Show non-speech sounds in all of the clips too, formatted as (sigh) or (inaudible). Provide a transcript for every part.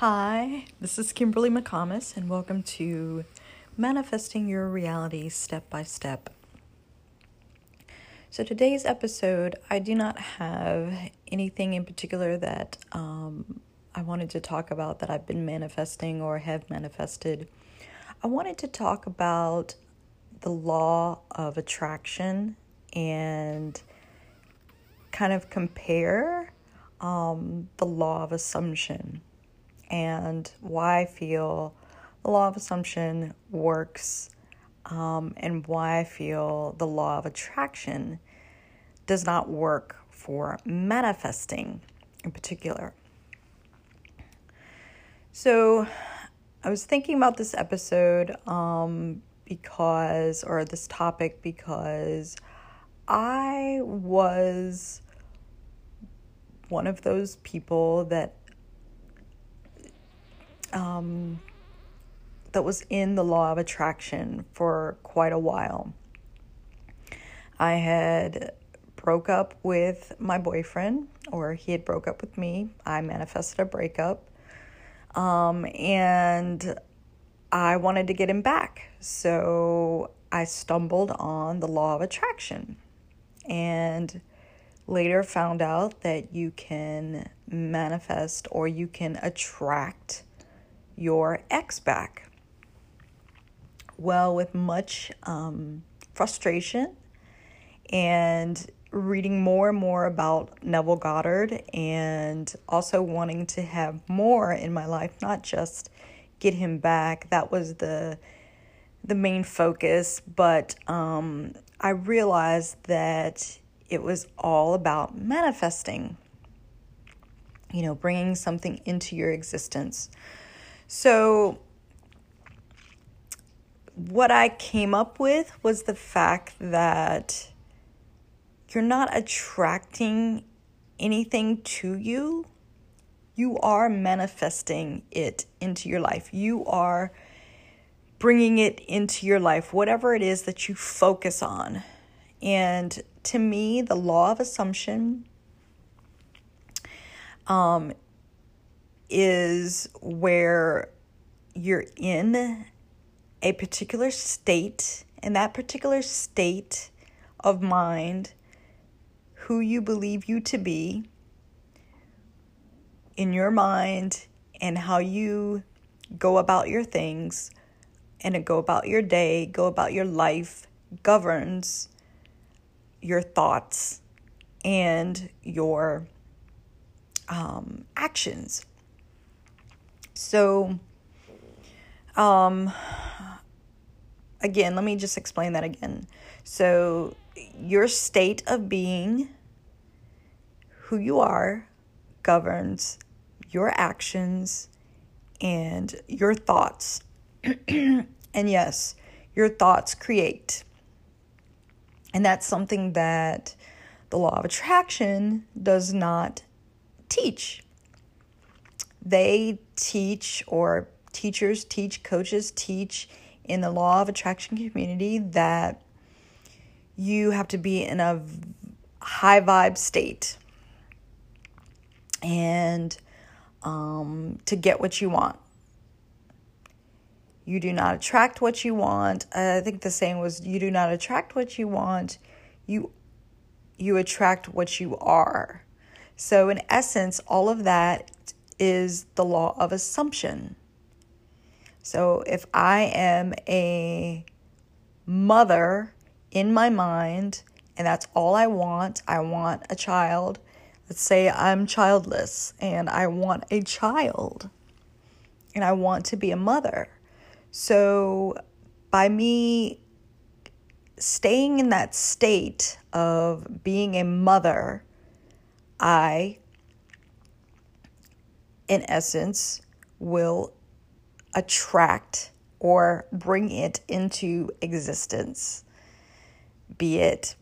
Hi, this is Kimberly McComas, and welcome to Manifesting Your Reality Step by Step. So, today's episode, I do not have anything in particular that um, I wanted to talk about that I've been manifesting or have manifested. I wanted to talk about the law of attraction and kind of compare um, the law of assumption and why I feel the law of assumption works um, and why I feel the law of attraction does not work for manifesting in particular. So, I was thinking about this episode um, because, or this topic because I was one of those people that um, that was in the law of attraction for quite a while. I had broke up with my boyfriend, or he had broke up with me. I manifested a breakup, um, and I wanted to get him back. So I stumbled on the law of attraction, and later found out that you can manifest or you can attract your ex back. Well, with much um, frustration and reading more and more about Neville Goddard and also wanting to have more in my life, not just get him back. That was the the main focus, but um, I realized that it was all about manifesting. You know, bringing something into your existence. So, what I came up with was the fact that you're not attracting anything to you, you are manifesting it into your life. You are bringing it into your life, whatever it is that you focus on. And to me, the law of assumption um, is where you're in a particular state, and that particular state of mind, who you believe you to be in your mind, and how you go about your things and go about your day, go about your life, governs your thoughts and your um, actions. So, um, again, let me just explain that again. So, your state of being, who you are, governs your actions and your thoughts. (clears throat) and yes, your thoughts create. And that's something that the law of attraction does not teach they teach, or teachers teach, coaches teach in the law of attraction community that you have to be in a high vibe state and um, to get what you want. You do not attract what you want. I think the saying was you do not attract what you want. You you attract what you are. So in essence, all of that is the law of assumption. So if I am a mother in my mind and that's all I want, I want a child. Let's say I'm childless and I want a child and I want to be a mother. So by me staying in that state of being a mother, I in essence, will attract or bring it into existence, be it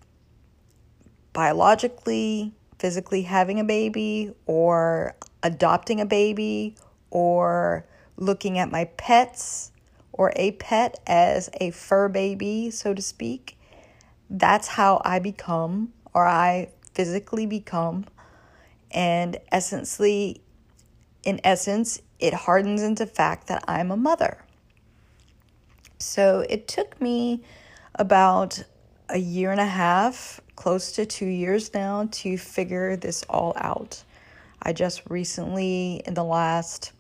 biologically, physically having a baby, or adopting a baby, or looking at my pets or a pet as a fur baby, so to speak. That's how I become, or I physically become, and essentially in essence, it hardens into fact that I'm a mother. So it took me about a year and a half, close to two years now, to figure this all out. I just recently, in the last,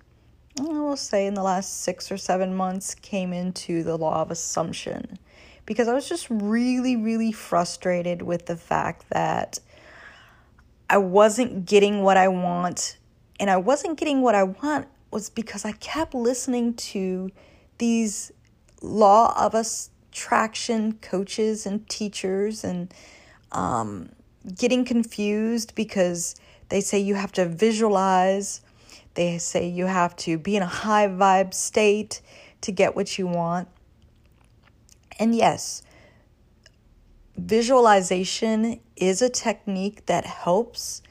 I will say in the last six or seven months, came into the law of assumption because I was just really, really frustrated with the fact that I wasn't getting what I want. And I wasn't getting what I want was because I kept listening to these law of attraction coaches and teachers and um, getting confused because they say you have to visualize, they say you have to be in a high vibe state to get what you want. And yes, visualization is a technique that helps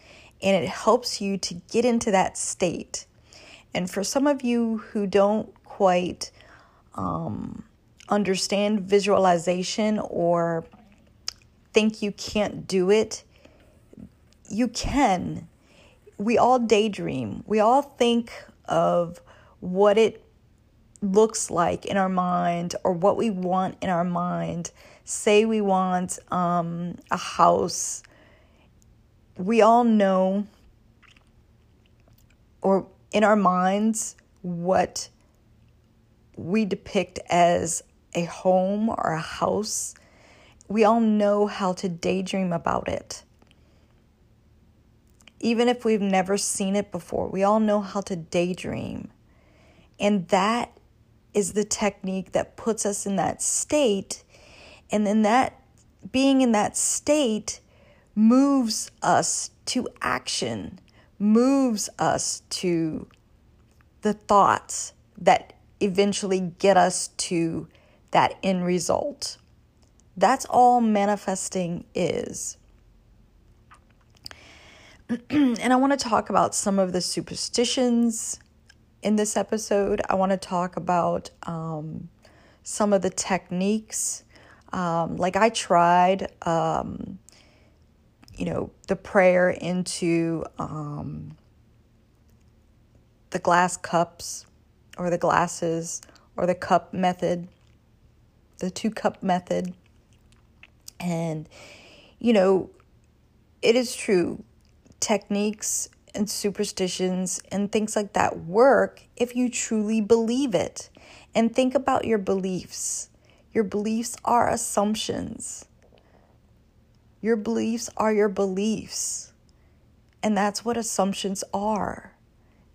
and it helps you to get into that state. And for some of you who don't quite um, understand visualization or think you can't do it, you can. We all daydream. We all think of what it looks like in our mind or what we want in our mind. Say we want um, a house. We all know, or in our minds, what we depict as a home or a house. We all know how to daydream about it. Even if we've never seen it before, we all know how to daydream. And that is the technique that puts us in that state. And then that being in that state moves us to action, moves us to the thoughts that eventually get us to that end result. That's all manifesting is. (clears throat) and I want to talk about some of the superstitions in this episode, I want to talk about um, some of the techniques. Um, like I tried, um, you know, the prayer into um, the glass cups or the glasses or the cup method, the two cup method. And, you know, it is true, techniques and superstitions and things like that work if you truly believe it. And think about your beliefs. Your beliefs are assumptions. Your beliefs are your beliefs. And that's what assumptions are.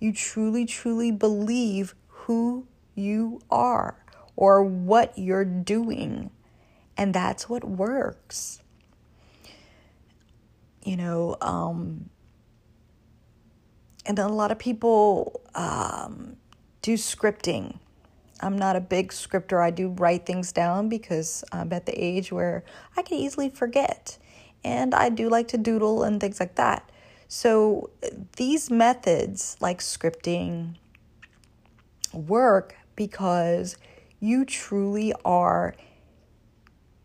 You truly, truly believe who you are or what you're doing. And that's what works. You know, um, and a lot of people um, do scripting. I'm not a big scripter. I do write things down because I'm at the age where I can easily forget. And I do like to doodle and things like that. So these methods, like scripting, work because you truly are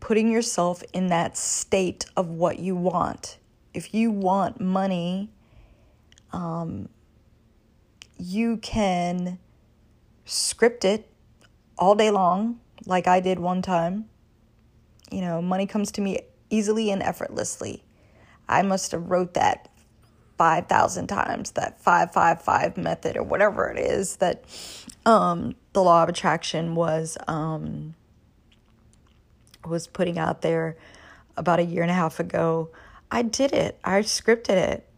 putting yourself in that state of what you want. If you want money, um, you can script it all day long, like I did one time. You know, money comes to me easily and effortlessly. I must have wrote that 5,000 times, that 555 method or whatever it is that um, the law of attraction was um, was putting out there about a year and a half ago. I did it. I scripted it.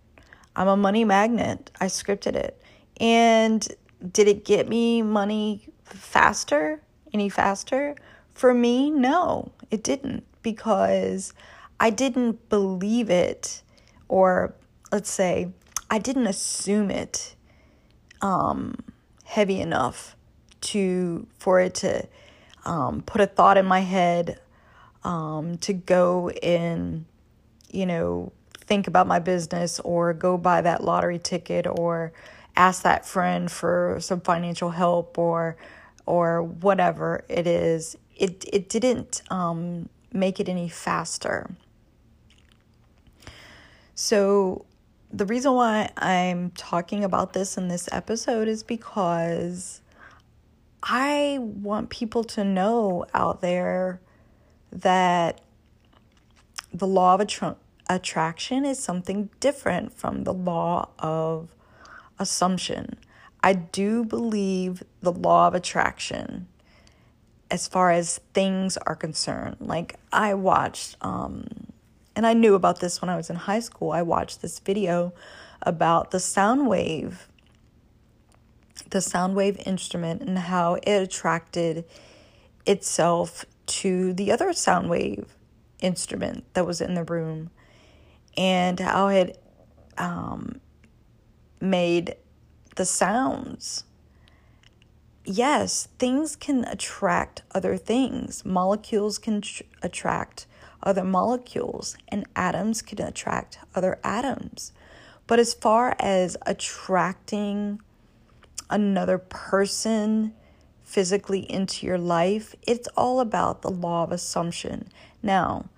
I'm a money magnet. I scripted it. And did it get me money faster? Any faster? For me, no, it didn't because I didn't believe it, or let's say, I didn't assume it um, heavy enough to for it to um, put a thought in my head um, to go in, you know, think about my business or go buy that lottery ticket or ask that friend for some financial help or or whatever it is. It it didn't um, make it any faster so the reason why I'm talking about this in this episode is because I want people to know out there that the law of attra- attraction is something different from the law of assumption. I do believe the law of attraction as far as things are concerned. Like I watched um and I knew about this when I was in high school. I watched this video about the sound wave the sound wave instrument and how it attracted itself to the other sound wave instrument that was in the room and how it um, made the sounds. Yes, things can attract other things. Molecules can tr- attract other molecules, and atoms can attract other atoms. But as far as attracting another person physically into your life, it's all about the law of assumption. Now,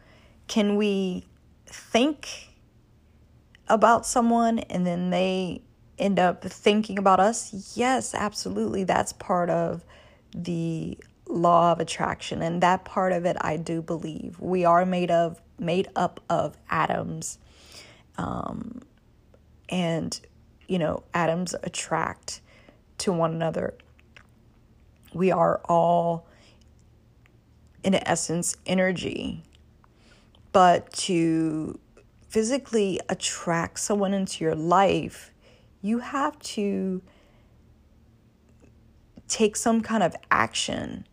can we think about someone and then they end up thinking about us? Yes, absolutely. That's part of the law of attraction and that part of it I do believe. We are made of made up of atoms. Um and you know, atoms attract to one another. We are all, in essence, energy. But to physically attract someone into your life, you have to take some kind of action.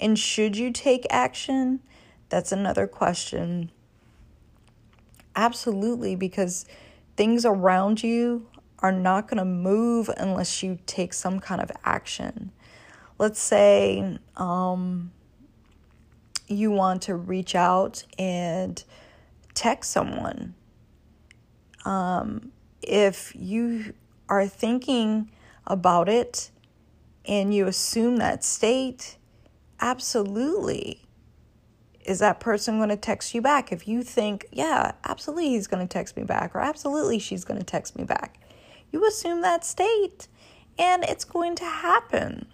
And should you take action? That's another question. Absolutely, because things around you are not going to move unless you take some kind of action. Let's say um, you want to reach out and text someone. Um, if you are thinking about it and you assume that state, absolutely. Is that person going to text you back? If you think, yeah, absolutely he's going to text me back, or absolutely she's going to text me back, you assume that state and it's going to happen.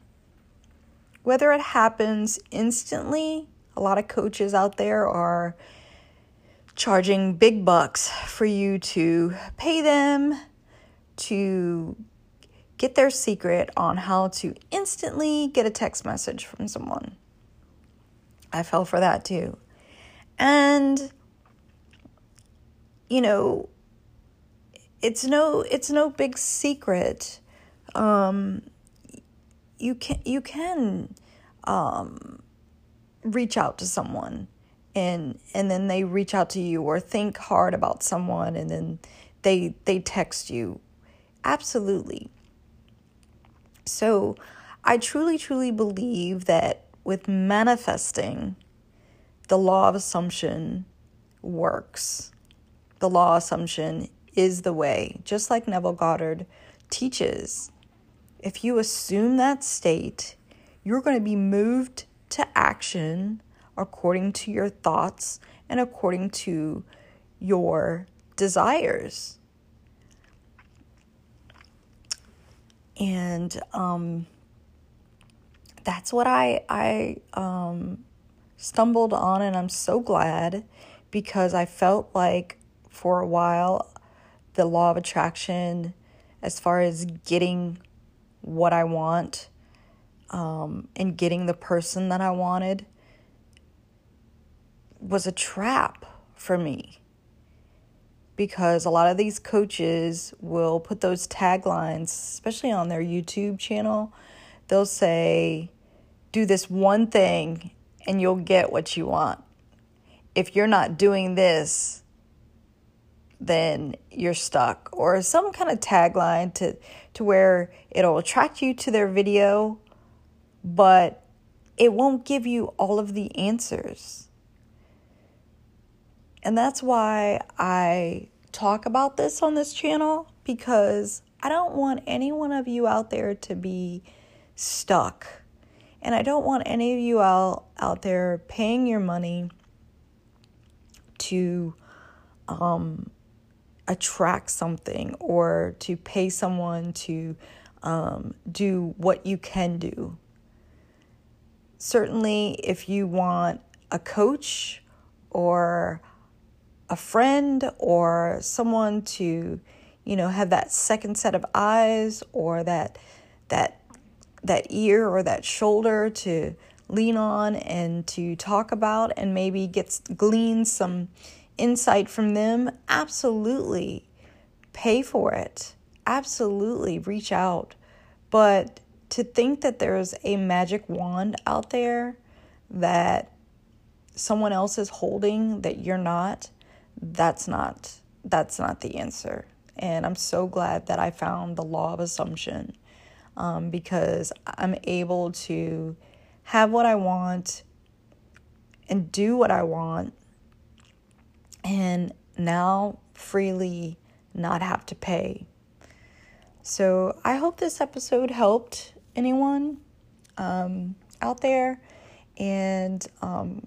Whether it happens instantly, a lot of coaches out there are charging big bucks for you to pay them to get their secret on how to instantly get a text message from someone. I fell for that too. And, you know, it's no it's no big secret. Um, you can you can um, reach out to someone and and then they reach out to you or think hard about someone and then they they text you. Absolutely. So i truly truly believe that with manifesting the law of assumption works. The law of assumption is the way, just like Neville Goddard teaches. If you assume that state, you're going to be moved to action according to your thoughts and according to your desires. And um, that's what I I um, stumbled on, and I'm so glad because I felt like for a while the law of attraction as far as getting what I want um, and getting the person that I wanted was a trap for me because a lot of these coaches will put those taglines, especially on their YouTube channel. They'll say, Do this one thing and you'll get what you want. If you're not doing this, then you're stuck or some kind of tagline to to where it'll attract you to their video but it won't give you all of the answers and that's why I talk about this on this channel because I don't want any one of you out there to be stuck. And I don't want any of you out, out there paying your money to um, attract something or to pay someone to um, do what you can do. Certainly, if you want a coach or a friend or someone to, you know, have that second set of eyes or that that that ear or that shoulder to lean on and to talk about and maybe get glean some insight from them, absolutely pay for it. Absolutely reach out. But to think that there's a magic wand out there that someone else is holding that you're not, that's not that's not the answer. And I'm so glad that I found the law of assumption um, because I'm able to have what I want and do what I want and now freely not have to pay. So I hope this episode helped anyone um, out there and um,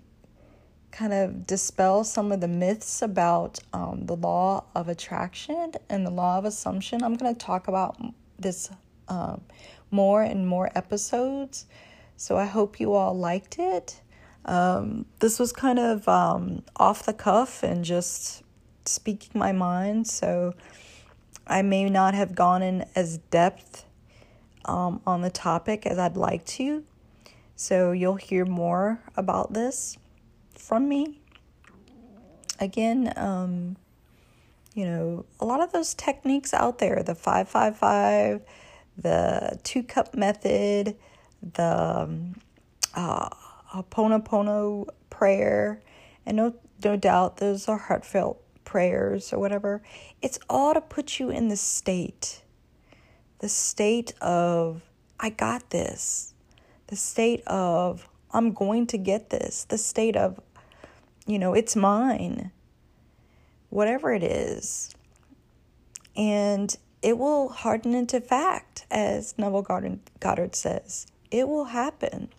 kind of dispel some of the myths about um, the law of attraction and the law of assumption. I'm going to talk about this um, more and more episodes. So I hope you all liked it. Um, this was kind of um, off the cuff and just speaking my mind, so I may not have gone in as depth um, on the topic as I'd like to. So you'll hear more about this from me. Again, um, you know, a lot of those techniques out there the 555, the two cup method, the um, uh, prayer, and no, no doubt those are heartfelt prayers or whatever. It's all to put you in the state, the state of, I got this, the state of, I'm going to get this, the state of, you know, it's mine, whatever it is. And it will harden into fact, as Neville Goddard, Goddard says. It will happen.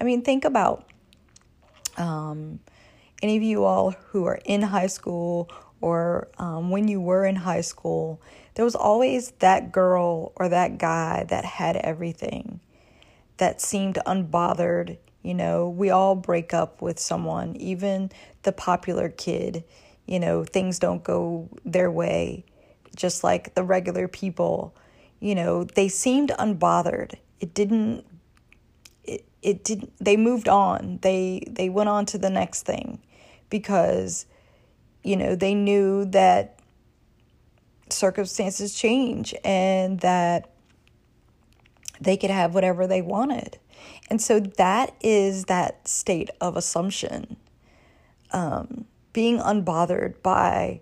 I mean, think about um, any of you all who are in high school or um, when you were in high school, there was always that girl or that guy that had everything that seemed unbothered. You know, we all break up with someone, even the popular kid. You know, things don't go their way, just like the regular people. You know, they seemed unbothered. It didn't it didn't they moved on they they went on to the next thing because you know they knew that circumstances change and that they could have whatever they wanted and so that is that state of assumption um, being unbothered by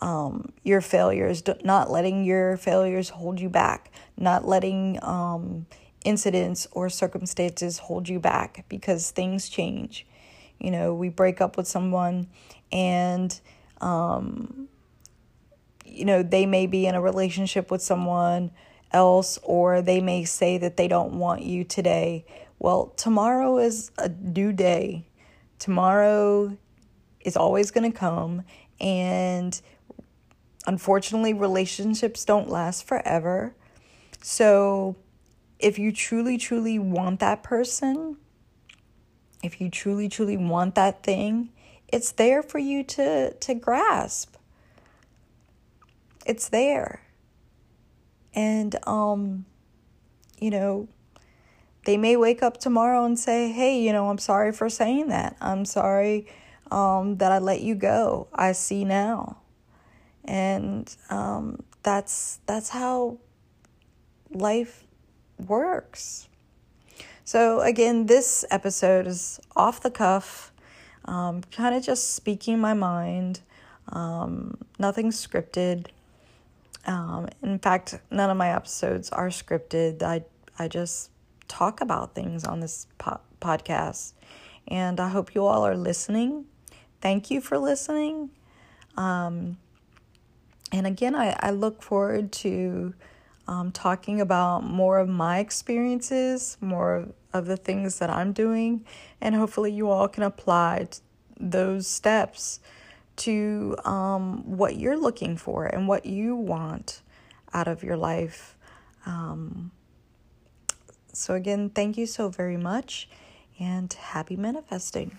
um, your failures not letting your failures hold you back not letting um, incidents or circumstances hold you back because things change. You know, we break up with someone and, um, you know, they may be in a relationship with someone else or they may say that they don't want you today. Well, tomorrow is a new day. Tomorrow is always going to come. And unfortunately, relationships don't last forever. So, if you truly, truly want that person, if you truly, truly want that thing, it's there for you to, to grasp. It's there. And, um, you know, they may wake up tomorrow and say, hey, you know, I'm sorry for saying that. I'm sorry um, that I let you go. I see now. And um, that's that's how life works. So, again, this episode is off the cuff, um, kind of just speaking my mind, um, nothing scripted. Um, in fact, none of my episodes are scripted. I, I just talk about things on this po- podcast. And I hope you all are listening. Thank you for listening. Um, and again, I, I look forward to um, talking about more of my experiences, more of the things that I'm doing, and hopefully you all can apply those steps to um, what you're looking for and what you want out of your life. Um, so, again, thank you so very much and happy manifesting.